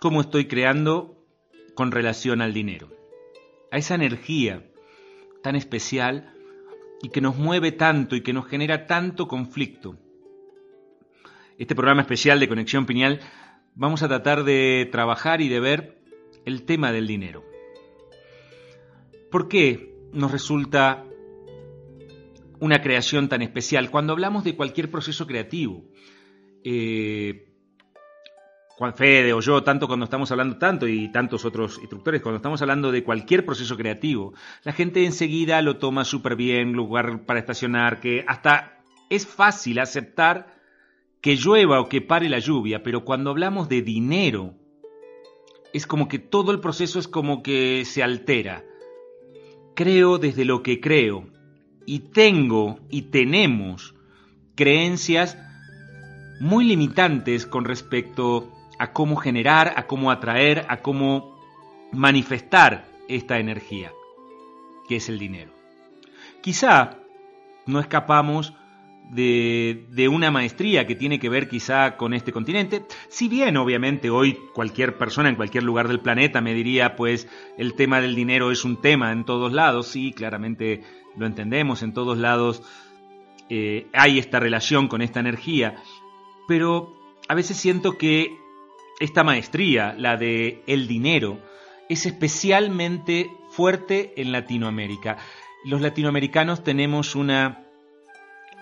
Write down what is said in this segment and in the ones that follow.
cómo estoy creando con relación al dinero, a esa energía tan especial y que nos mueve tanto y que nos genera tanto conflicto. Este programa especial de Conexión Pineal vamos a tratar de trabajar y de ver el tema del dinero. ¿Por qué nos resulta una creación tan especial? Cuando hablamos de cualquier proceso creativo, eh, Juan Fede o yo, tanto cuando estamos hablando, tanto y tantos otros instructores, cuando estamos hablando de cualquier proceso creativo, la gente enseguida lo toma súper bien, lugar para estacionar, que hasta es fácil aceptar que llueva o que pare la lluvia, pero cuando hablamos de dinero, es como que todo el proceso es como que se altera. Creo desde lo que creo y tengo y tenemos creencias muy limitantes con respecto a cómo generar, a cómo atraer, a cómo manifestar esta energía, que es el dinero. Quizá no escapamos de, una maestría que tiene que ver quizá con este continente, si bien obviamente hoy cualquier persona en cualquier lugar del planeta me diría pues el tema del dinero es un tema en todos lados, sí, claramente lo entendemos, en todos lados eh, hay esta relación con esta energía, pero a veces siento que esta maestría, la de el dinero, es especialmente fuerte en Latinoamérica. Los latinoamericanos tenemos una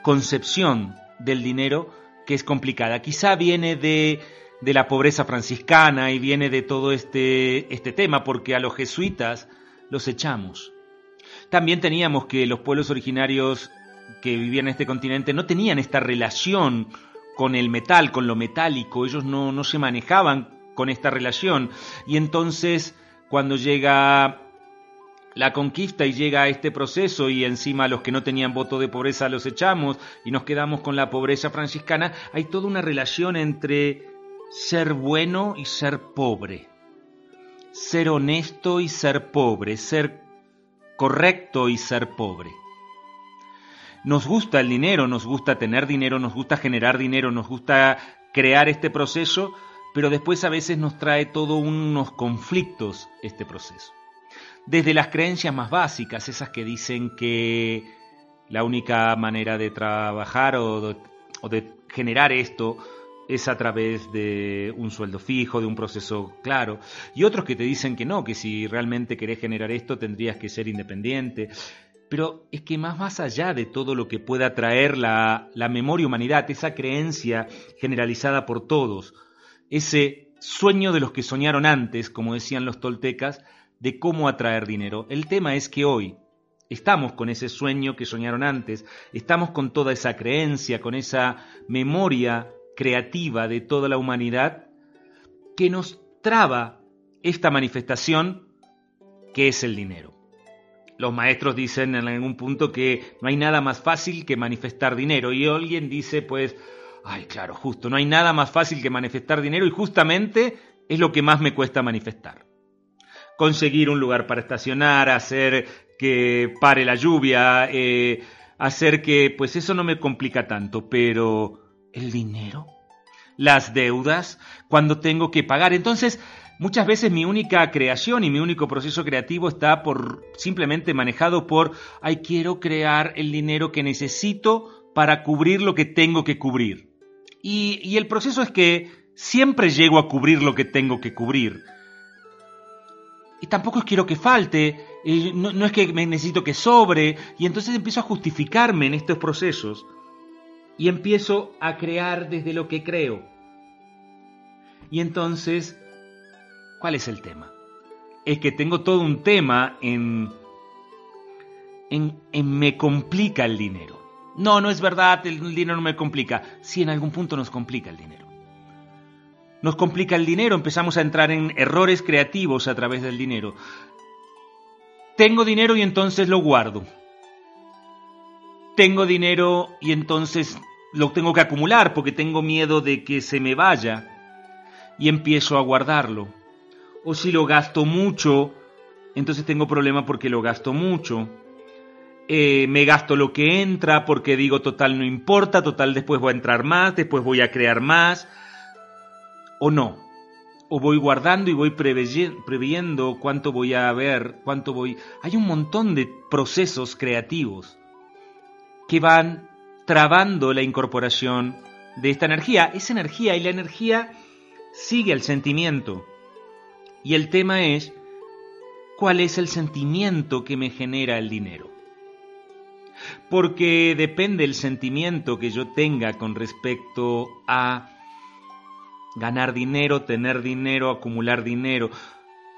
concepción del dinero que es complicada. Quizá viene de, de la pobreza franciscana y viene de todo este, este tema, porque a los jesuitas los echamos. También teníamos que los pueblos originarios que vivían en este continente no tenían esta relación con el metal, con lo metálico, ellos no, no se manejaban con esta relación. Y entonces, cuando llega la conquista y llega este proceso y encima los que no tenían voto de pobreza los echamos y nos quedamos con la pobreza franciscana, hay toda una relación entre ser bueno y ser pobre, ser honesto y ser pobre, ser correcto y ser pobre. Nos gusta el dinero, nos gusta tener dinero, nos gusta generar dinero, nos gusta crear este proceso, pero después a veces nos trae todo unos conflictos este proceso. Desde las creencias más básicas, esas que dicen que la única manera de trabajar o de, generar esto es a través de un sueldo fijo, de un proceso claro, y otros que te dicen que no, que si realmente querés generar esto tendrías que ser independiente. Pero es que más más allá de todo lo que pueda traer la, la memoria humanidad, esa creencia generalizada por todos, ese sueño de los que soñaron antes, como decían los toltecas, de cómo atraer dinero. El tema es que hoy estamos con ese sueño que soñaron antes, estamos con toda esa creencia, con esa memoria creativa de toda la humanidad que nos traba esta manifestación que es el dinero. Los maestros dicen en algún punto que no hay nada más fácil que manifestar dinero y alguien dice pues, ay claro, justo, no hay nada más fácil que manifestar dinero y justamente es lo que más me cuesta manifestar. Conseguir un lugar para estacionar, hacer que pare la lluvia, eh, hacer que, pues eso no me complica tanto, pero el dinero, las deudas, cuando tengo que pagar. Entonces, Muchas veces mi única creación y mi único proceso creativo está por simplemente manejado por, ay, quiero crear el dinero que necesito para cubrir lo que tengo que cubrir. Y, y el proceso es que siempre llego a cubrir lo que tengo que cubrir. Y tampoco quiero que falte, no, no es que me necesito que sobre, y entonces empiezo a justificarme en estos procesos y empiezo a crear desde lo que creo. Y entonces ¿Cuál es el tema? Es que tengo todo un tema en, en, me complica el dinero. No, no es verdad, el dinero no me complica. Sí, en algún punto nos complica el dinero. Nos complica el dinero, empezamos a entrar en errores creativos a través del dinero. Tengo dinero y entonces lo guardo. Tengo dinero y entonces lo tengo que acumular porque tengo miedo de que se me vaya y empiezo a guardarlo o si lo gasto mucho, entonces tengo problema porque lo gasto mucho. Eh, me gasto lo que entra porque digo total no importa, total después voy a entrar más, después voy a crear más. O no. o voy guardando y voy previendo cuánto voy a ver, cuánto voy... Hay un montón de procesos creativos que van trabando la incorporación de esta energía. Esa energía y la energía sigue al sentimiento. Y el tema es, ¿cuál es el sentimiento que me genera el dinero? Porque depende el sentimiento que yo tenga con respecto a ganar dinero, tener dinero, acumular dinero.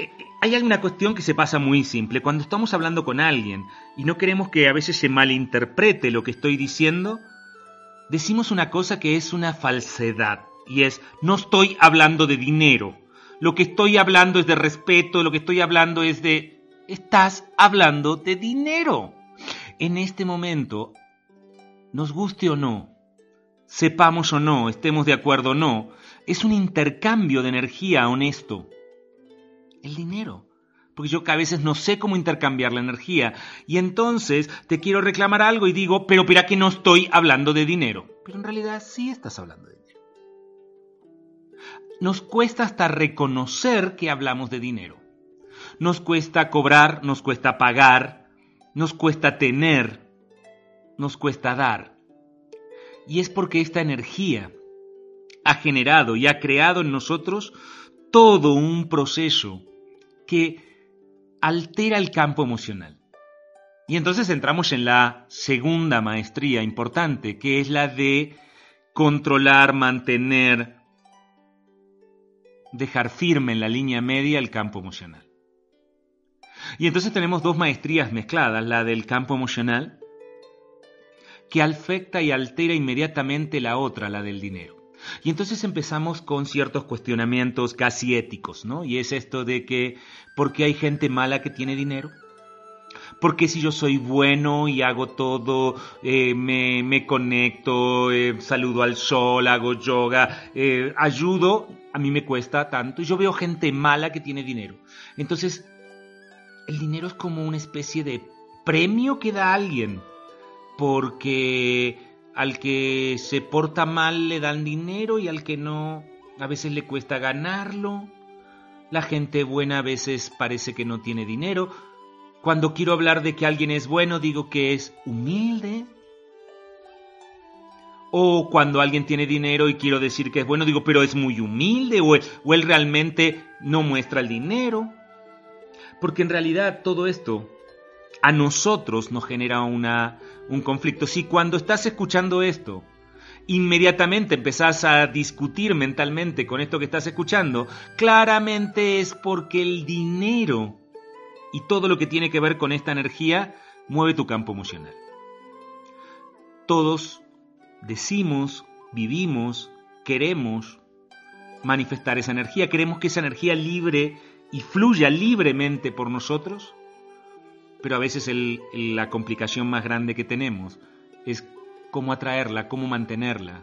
Eh, eh, hay alguna cuestión que se pasa muy simple. Cuando estamos hablando con alguien y no queremos que a veces se malinterprete lo que estoy diciendo, decimos una cosa que es una falsedad. Y es, no estoy hablando de dinero. Lo que estoy hablando es de respeto, lo que estoy hablando es de... Estás hablando de dinero. En este momento, nos guste o no, sepamos o no, estemos de acuerdo o no, es un intercambio de energía honesto. El dinero. Porque yo a veces no sé cómo intercambiar la energía. Y entonces te quiero reclamar algo y digo, pero para que no estoy hablando de dinero. Pero en realidad sí estás hablando de dinero. Nos cuesta hasta reconocer que hablamos de dinero. Nos cuesta cobrar, nos cuesta pagar, nos cuesta tener, nos cuesta dar. Y es porque esta energía ha generado y ha creado en nosotros todo un proceso que altera el campo emocional. Y entonces entramos en la segunda maestría importante, que es la de controlar, mantener, dejar firme en la línea media el campo emocional. Y entonces tenemos dos maestrías mezcladas, la del campo emocional, que afecta y altera inmediatamente la otra, la del dinero. Y entonces empezamos con ciertos cuestionamientos casi éticos, ¿no? Y es esto de que, ¿por qué hay gente mala que tiene dinero? ¿Por qué si yo soy bueno y hago todo, eh, me, conecto, eh, saludo al sol, hago yoga, eh, ayudo, a mí me cuesta tanto? Y yo veo gente mala que tiene dinero. Entonces, el dinero es como una especie de premio que da alguien, porque al que se porta mal le dan dinero y al que no a veces le cuesta ganarlo. La gente buena a veces parece que no tiene dinero. Cuando quiero hablar de que alguien es bueno, digo que es humilde. O cuando alguien tiene dinero y quiero decir que es bueno, digo, pero es muy humilde o, él realmente no muestra el dinero. Porque en realidad todo esto a nosotros nos genera una, un conflicto. Si cuando estás escuchando esto, inmediatamente empezás a discutir mentalmente con esto que estás escuchando, claramente es porque el dinero y todo lo que tiene que ver con esta energía mueve tu campo emocional. Todos decimos, vivimos, queremos manifestar esa energía, queremos que esa energía libre y fluya libremente por nosotros pero a veces la complicación más grande que tenemos es cómo atraerla, cómo mantenerla.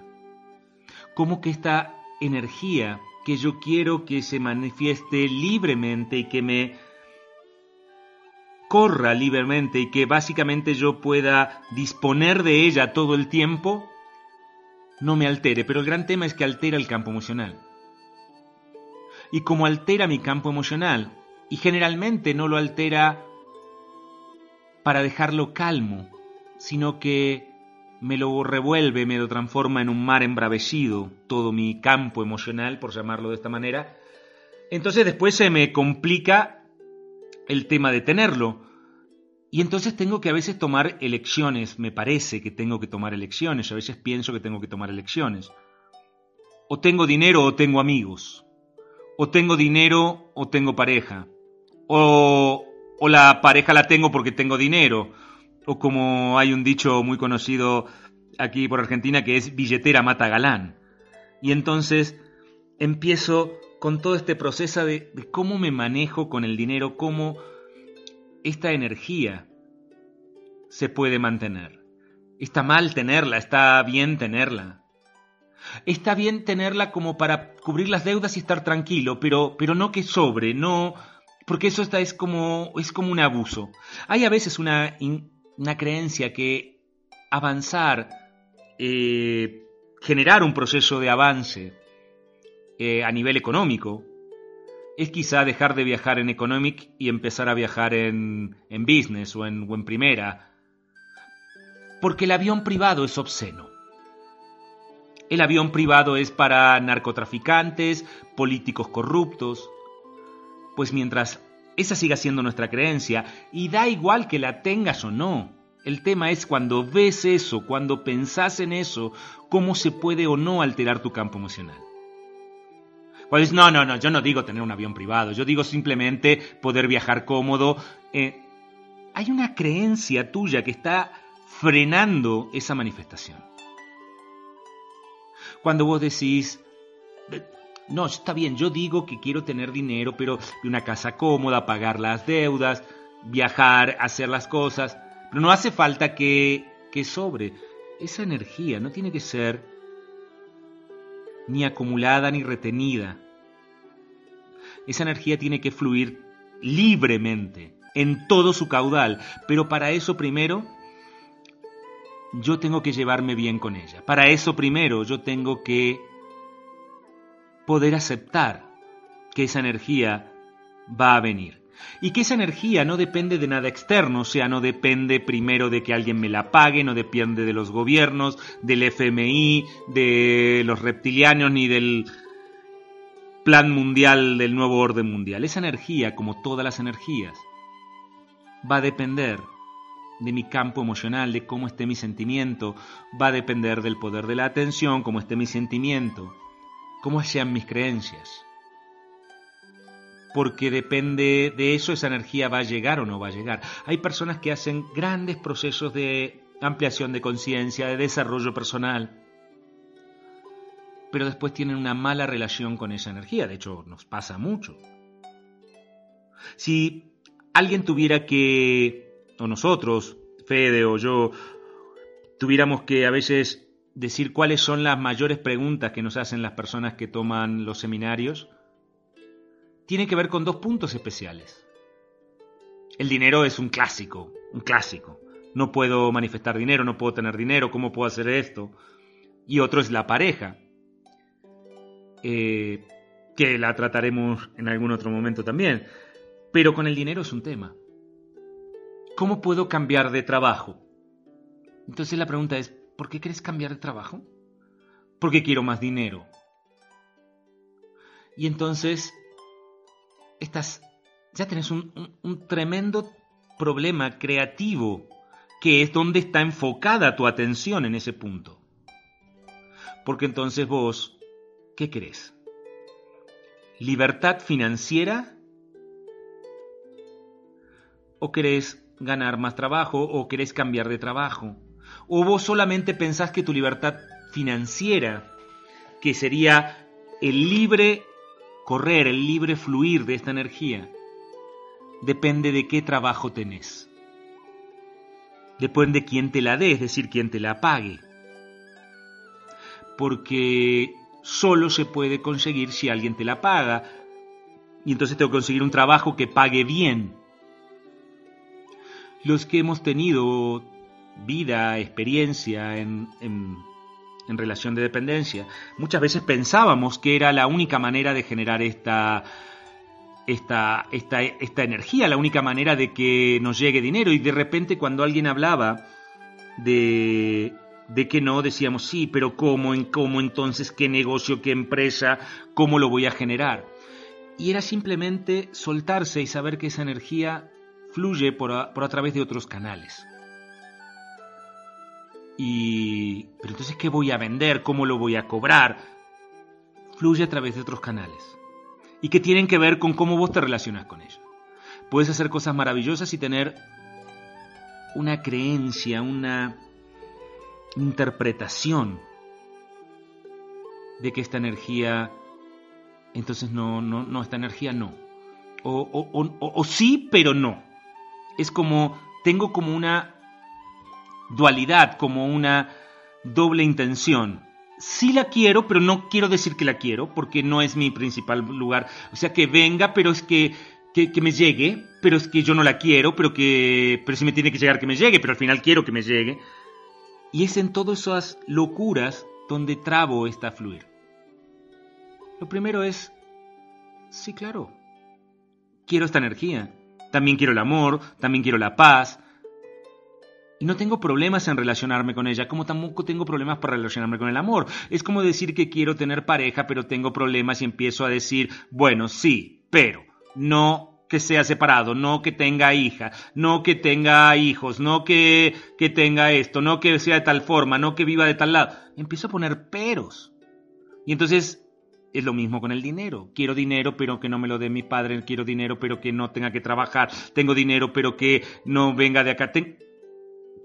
Cómo que esta energía que yo quiero que se manifieste libremente y que me corra libremente y que básicamente yo pueda disponer de ella todo el tiempo, no me altere. Pero el gran tema es que altera el campo emocional. Y como altera mi campo emocional, y generalmente no lo altera para dejarlo calmo, sino que me lo revuelve, me lo transforma en un mar embravecido, todo mi campo emocional, por llamarlo de esta manera. Entonces después se me complica el tema de tenerlo. Y entonces tengo que a veces tomar elecciones, me parece que tengo que tomar elecciones, a veces pienso que tengo que tomar elecciones. O tengo dinero o tengo amigos. O tengo dinero o tengo pareja. O, o la pareja la tengo porque tengo dinero, o como hay un dicho muy conocido aquí por Argentina que es billetera mata galán. Y entonces empiezo con todo este proceso de, cómo me manejo con el dinero, cómo esta energía se puede mantener. Está mal tenerla, está bien tenerla. Está bien tenerla como para cubrir las deudas y estar tranquilo, pero, pero no que sobre, no, porque eso está, es, como, es como un abuso. Hay a veces una, una creencia que avanzar, eh, generar un proceso de avance eh, a nivel económico, es quizá dejar de viajar en economic y empezar a viajar en, en business o en, o en primera. Porque el avión privado es obsceno. El avión privado es para narcotraficantes, políticos corruptos. Pues mientras esa siga siendo nuestra creencia, y da igual que la tengas o no, el tema es cuando ves eso, cuando pensás en eso, cómo se puede o no alterar tu campo emocional. Pues no, no, no, yo no digo tener un avión privado, yo digo simplemente poder viajar cómodo. Eh, hay una creencia tuya que está frenando esa manifestación. Cuando vos decís, no, está bien, yo digo que quiero tener dinero, pero una casa cómoda, pagar las deudas, viajar, hacer las cosas, pero no hace falta que, que sobre. Esa energía no tiene que ser ni acumulada ni retenida. Esa energía tiene que fluir libremente, en todo su caudal, pero para eso primero yo tengo que llevarme bien con ella. Para eso primero yo tengo que poder aceptar que esa energía va a venir. Y que esa energía no depende de nada externo, o sea, no depende primero de que alguien me la pague, no depende de los gobiernos, del FMI, de los reptilianos, ni del plan mundial, del nuevo orden mundial. Esa energía, como todas las energías, va a depender de mi campo emocional, de cómo esté mi sentimiento, va a depender del poder de la atención, cómo esté mi sentimiento, cómo sean mis creencias. Porque depende de eso, esa energía va a llegar o no va a llegar. Hay personas que hacen grandes procesos de ampliación de conciencia, de desarrollo personal, pero después tienen una mala relación con esa energía. De hecho, nos pasa mucho. Si alguien tuviera que o nosotros, Fede o yo, tuviéramos que a veces decir cuáles son las mayores preguntas que nos hacen las personas que toman los seminarios, tiene que ver con dos puntos especiales. El dinero es un clásico, un clásico. No puedo manifestar dinero, no puedo tener dinero, ¿cómo puedo hacer esto? Y otro es la pareja, eh, que la trataremos en algún otro momento también. Pero con el dinero es un tema. ¿Cómo puedo cambiar de trabajo? Entonces la pregunta es, ¿por qué quieres cambiar de trabajo? Porque quiero más dinero. Y entonces, estás, ya tenés un, un tremendo problema creativo, que es donde está enfocada tu atención en ese punto. Porque entonces vos, ¿qué crees? ¿Libertad financiera? ¿O querés ganar más trabajo o querés cambiar de trabajo. O vos solamente pensás que tu libertad financiera, que sería el libre correr, el libre fluir de esta energía, depende de qué trabajo tenés. Depende de quién te la dé, es decir, quién te la pague. Porque solo se puede conseguir si alguien te la paga. Y entonces tengo que conseguir un trabajo que pague bien los que hemos tenido vida, experiencia en, relación de dependencia, muchas veces pensábamos que era la única manera de generar esta, esta, esta, esta energía, la única manera de que nos llegue dinero. Y de repente cuando alguien hablaba de, de que no, decíamos, sí, pero ¿cómo? ¿En cómo entonces? ¿Qué negocio? ¿Qué empresa? ¿Cómo lo voy a generar? Y era simplemente soltarse y saber que esa energía fluye por a, través de otros canales. Y... Pero entonces, ¿qué voy a vender? ¿Cómo lo voy a cobrar? Fluye a través de otros canales. Y que tienen que ver con cómo vos te relacionas con ellos. Puedes hacer cosas maravillosas y tener una creencia, una interpretación de que esta energía, entonces no, no, no, esta energía no. o sí, pero no es como, tengo como una dualidad, como una doble intención. Sí la quiero, pero no quiero decir que la quiero, porque no es mi principal lugar. O sea, que venga, pero es que, que, me llegue, pero es que yo no la quiero, pero que, pero sí me tiene que llegar que me llegue, pero al final quiero que me llegue. Y es en todas esas locuras donde trabo esta fluir. Lo primero es, sí, claro, quiero esta energía. También quiero el amor, también quiero la paz. Y no tengo problemas en relacionarme con ella, como tampoco tengo problemas para relacionarme con el amor. Es como decir que quiero tener pareja, pero tengo problemas y empiezo a decir, bueno, sí, pero no que sea separado, no que tenga hija, no que tenga hijos, no que, que tenga esto, no que sea de tal forma, no que viva de tal lado. Empiezo a poner peros. Y entonces es lo mismo con el dinero. Quiero dinero, pero que no me lo dé mi padre. Quiero dinero, pero que no tenga que trabajar. Tengo dinero, pero que no venga de acá.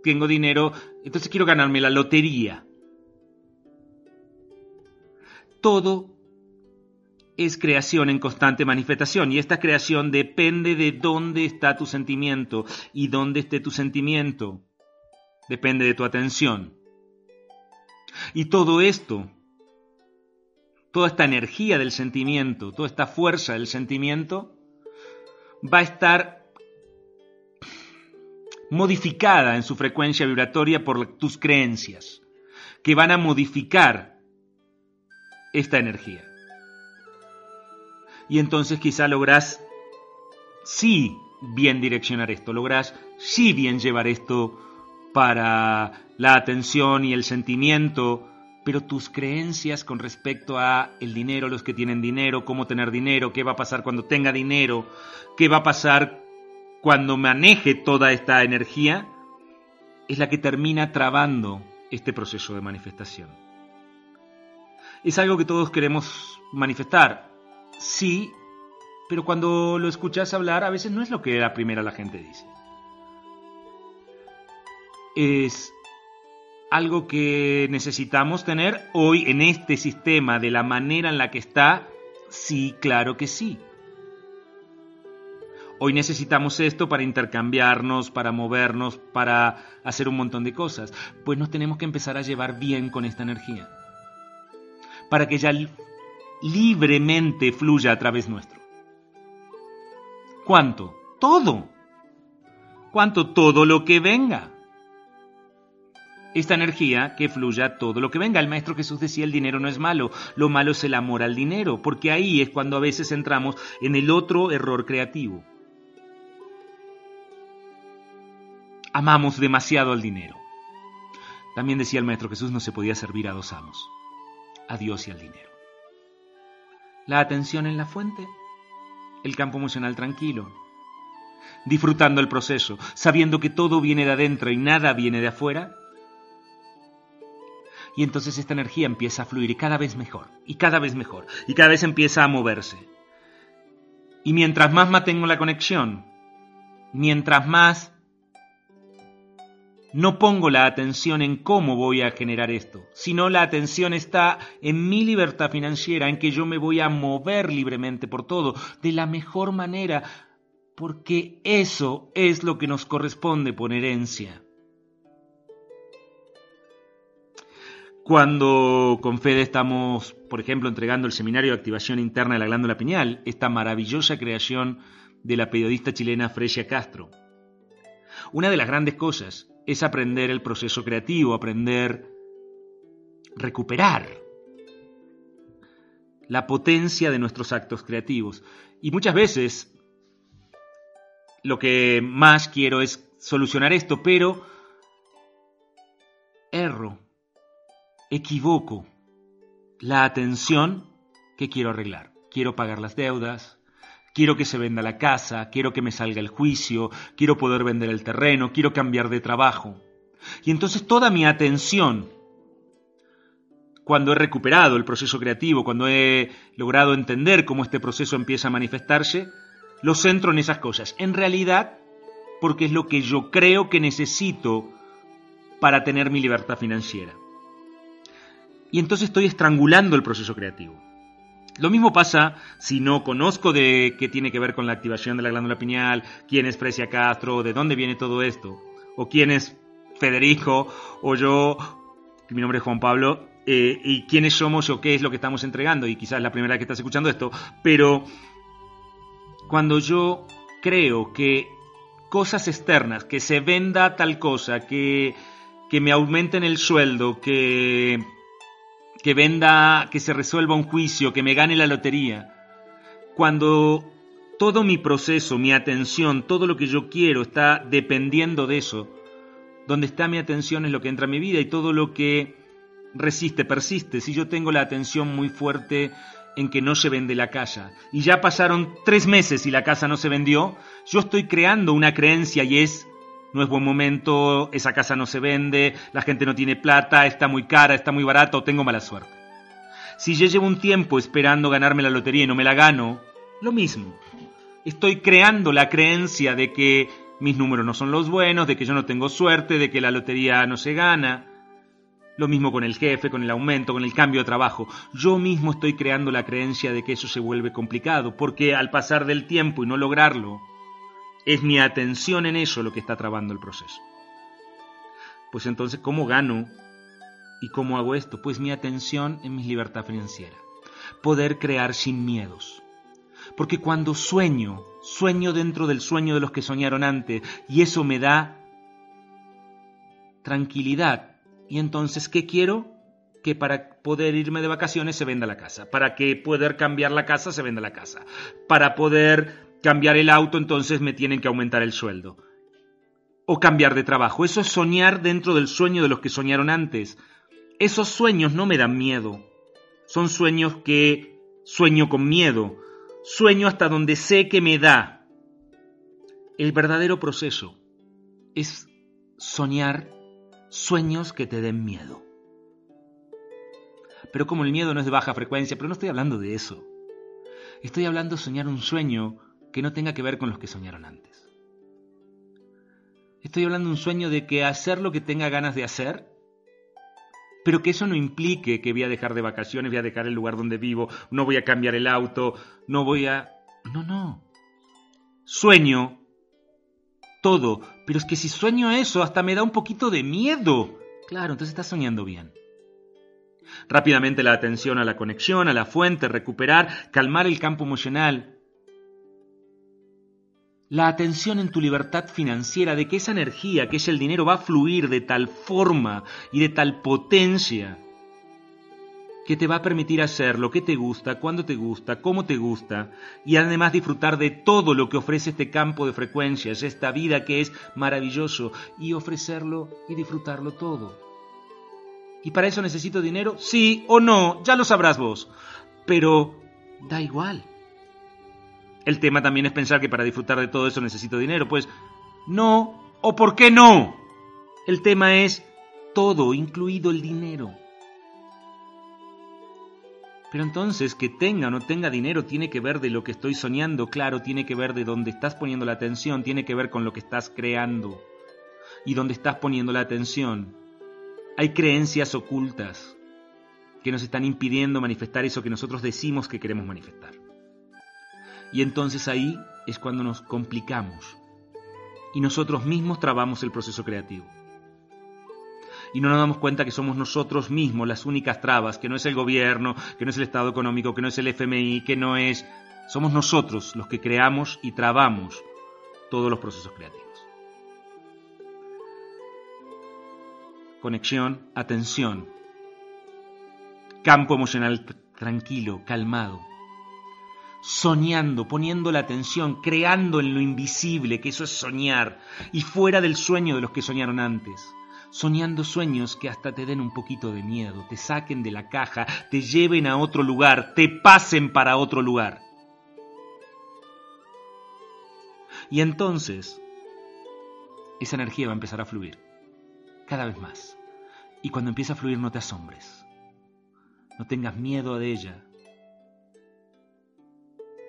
Tengo dinero, entonces quiero ganarme la lotería. Todo es creación en constante manifestación y esta creación depende de dónde está tu sentimiento y dónde esté tu sentimiento. Depende de tu atención. Y todo esto, toda esta energía del sentimiento, toda esta fuerza del sentimiento, va a estar modificada en su frecuencia vibratoria por tus creencias, que van a modificar esta energía. Y entonces quizá lográs sí bien direccionar esto, lográs sí bien llevar esto para la atención y el sentimiento, pero tus creencias con respecto a el dinero, los que tienen dinero, cómo tener dinero, qué va a pasar cuando tenga dinero, qué va a pasar cuando maneje toda esta energía, es la que termina trabando este proceso de manifestación. Es algo que todos queremos manifestar, sí, pero cuando lo escuchas hablar a veces no es lo que la primera la gente dice. Es algo que necesitamos tener hoy en este sistema de la manera en la que está, sí, claro que sí. Hoy necesitamos esto para intercambiarnos, para movernos, para hacer un montón de cosas. Pues nos tenemos que empezar a llevar bien con esta energía. Para que ya libremente fluya a través nuestro. ¿Cuánto? Todo. ¿Cuánto? Todo lo que venga. Esta energía que fluya todo lo que venga. El Maestro Jesús decía el dinero no es malo, lo malo es el amor al dinero, porque ahí es cuando a veces entramos en el otro error creativo. Amamos demasiado al dinero. También decía el Maestro Jesús no se podía servir a dos amos, a Dios y al dinero la atención en la fuente, el campo emocional tranquilo, disfrutando el proceso, sabiendo que todo viene de adentro y nada viene de afuera. Y entonces esta energía empieza a fluir cada vez mejor, y cada vez mejor, y cada vez empieza a moverse. Y mientras más mantengo la conexión, mientras más no pongo la atención en cómo voy a generar esto, sino la atención está en mi libertad financiera, en que yo me voy a mover libremente por todo, de la mejor manera, porque eso es lo que nos corresponde por herencia. Cuando con Fede estamos, por ejemplo, entregando el seminario de activación interna de la glándula pineal, esta maravillosa creación de la periodista chilena Fresia Castro. Una de las grandes cosas es aprender el proceso creativo, aprender recuperar la potencia de nuestros actos creativos. Y muchas veces lo que más quiero es solucionar esto, pero erro, equivoco la atención que quiero arreglar. Quiero pagar las deudas, quiero que se venda la casa, quiero que me salga el juicio, quiero poder vender el terreno, quiero cambiar de trabajo. Y entonces toda mi atención, cuando he recuperado el proceso creativo, cuando he logrado entender cómo este proceso empieza a manifestarse, lo centro en esas cosas. En realidad, porque es lo que yo creo que necesito para tener mi libertad financiera. Y entonces estoy estrangulando el proceso creativo. Lo mismo pasa si no conozco de qué tiene que ver con la activación de la glándula pineal, quién es Fresia Castro, de dónde viene todo esto, o quién es Federico, o yo, mi nombre es Juan Pablo, eh, y quiénes somos o qué es lo que estamos entregando, y quizás es la primera vez que estás escuchando esto, pero cuando yo creo que cosas externas, que se venda tal cosa, que, que me aumenten el sueldo, que que venda, que se resuelva un juicio, que me gane la lotería. Cuando todo mi proceso, mi atención, todo lo que yo quiero está dependiendo de eso, donde está mi atención es lo que entra en mi vida y todo lo que resiste, persiste. Si yo tengo la atención muy fuerte en que no se vende la casa y ya pasaron tres meses y la casa no se vendió, yo estoy creando una creencia y es, no es buen momento, esa casa no se vende, la gente no tiene plata, está muy cara, está muy barata o tengo mala suerte. Si yo llevo un tiempo esperando ganarme la lotería y no me la gano, lo mismo. Estoy creando la creencia de que mis números no son los buenos, de que yo no tengo suerte, de que la lotería no se gana. Lo mismo con el jefe, con el aumento, con el cambio de trabajo. Yo mismo estoy creando la creencia de que eso se vuelve complicado, porque al pasar del tiempo y no lograrlo, es mi atención en eso lo que está trabando el proceso. Pues entonces, ¿cómo gano? ¿Y cómo hago esto? Pues mi atención en mi libertad financiera. Poder crear sin miedos. Porque cuando sueño, sueño dentro del sueño de los que soñaron antes, y eso me da tranquilidad, y entonces, ¿qué quiero? Que para poder irme de vacaciones se venda la casa. Para que poder cambiar la casa se venda la casa. Para poder cambiar el auto, entonces me tienen que aumentar el sueldo. O cambiar de trabajo. Eso es soñar dentro del sueño de los que soñaron antes. Esos sueños no me dan miedo. Son sueños que sueño con miedo. Sueño hasta donde sé que me da. El verdadero proceso es soñar sueños que te den miedo. Pero como el miedo no es de baja frecuencia, pero no estoy hablando de eso. Estoy hablando de soñar un sueño que no tenga que ver con los que soñaron antes. Estoy hablando de un sueño de que hacer lo que tenga ganas de hacer, pero que eso no implique que voy a dejar de vacaciones, voy a dejar el lugar donde vivo, no voy a cambiar el auto, no voy a... No, no. Sueño todo. Pero es que si sueño eso, hasta me da un poquito de miedo. Claro, entonces estás soñando bien. Rápidamente la atención a la conexión, a la fuente, recuperar, calmar el campo emocional. La atención en tu libertad financiera, de que esa energía, que es el dinero, va a fluir de tal forma y de tal potencia que te va a permitir hacer lo que te gusta, cuando te gusta, cómo te gusta, y además disfrutar de todo lo que ofrece este campo de frecuencias, esta vida que es maravilloso, y ofrecerlo y disfrutarlo todo. ¿Y para eso necesito dinero? Sí o no, ya lo sabrás vos. Pero da igual. El tema también es pensar que para disfrutar de todo eso necesito dinero. Pues no, o por qué no. El tema es todo, incluido el dinero. Pero entonces que tenga o no tenga dinero tiene que ver de lo que estoy soñando, claro, tiene que ver de dónde estás poniendo la atención, tiene que ver con lo que estás creando y dónde estás poniendo la atención. Hay creencias ocultas que nos están impidiendo manifestar eso que nosotros decimos que queremos manifestar. Y entonces ahí es cuando nos complicamos. Y nosotros mismos trabamos el proceso creativo. Y no nos damos cuenta que somos nosotros mismos las únicas trabas, que no es el gobierno, que no es el Estado económico, que no es el FMI, que no es... Somos nosotros los que creamos y trabamos todos los procesos creativos. Conexión, atención, campo emocional tranquilo, calmado, soñando, poniendo la atención, creando en lo invisible, que eso es soñar, y fuera del sueño de los que soñaron antes soñando sueños que hasta te den un poquito de miedo, te saquen de la caja, te lleven a otro lugar, te pasen para otro lugar. Y entonces, esa energía va a empezar a fluir, cada vez más. Y cuando empieza a fluir no te asombres, no tengas miedo de ella,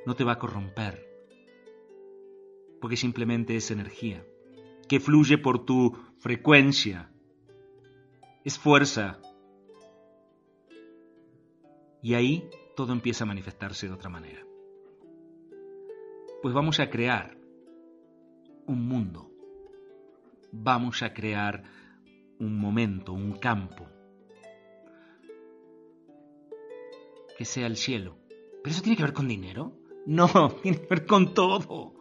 no te va a corromper, porque simplemente es energía que fluye por tu frecuencia, es fuerza. Y ahí todo empieza a manifestarse de otra manera. Pues vamos a crear un mundo, vamos a crear un momento, un campo, que sea el cielo. ¿Pero eso tiene que ver con dinero? No, tiene que ver con todo.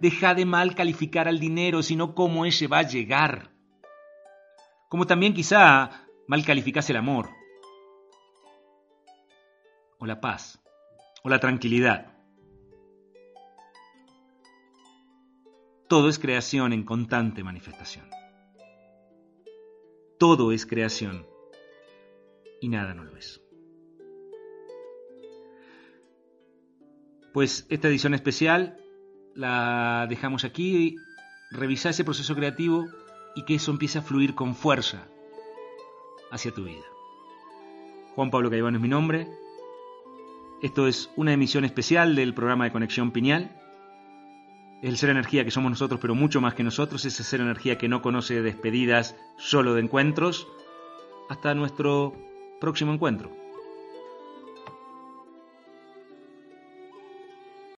Deja de mal calificar al dinero, sino cómo ese va a llegar. Como también quizá mal calificas el amor, o la paz, o la tranquilidad. Todo es creación en constante manifestación. Todo es creación y nada no lo es. Pues esta edición especial la dejamos aquí. Revisa ese proceso creativo y que eso empiece a fluir con fuerza hacia tu vida. Juan Pablo Caivano es mi nombre. Esto es una emisión especial del programa de Conexión Piñal. Es el ser energía que somos nosotros, pero mucho más que nosotros. Es ese ser energía que no conoce despedidas, solo de encuentros. Hasta nuestro próximo encuentro.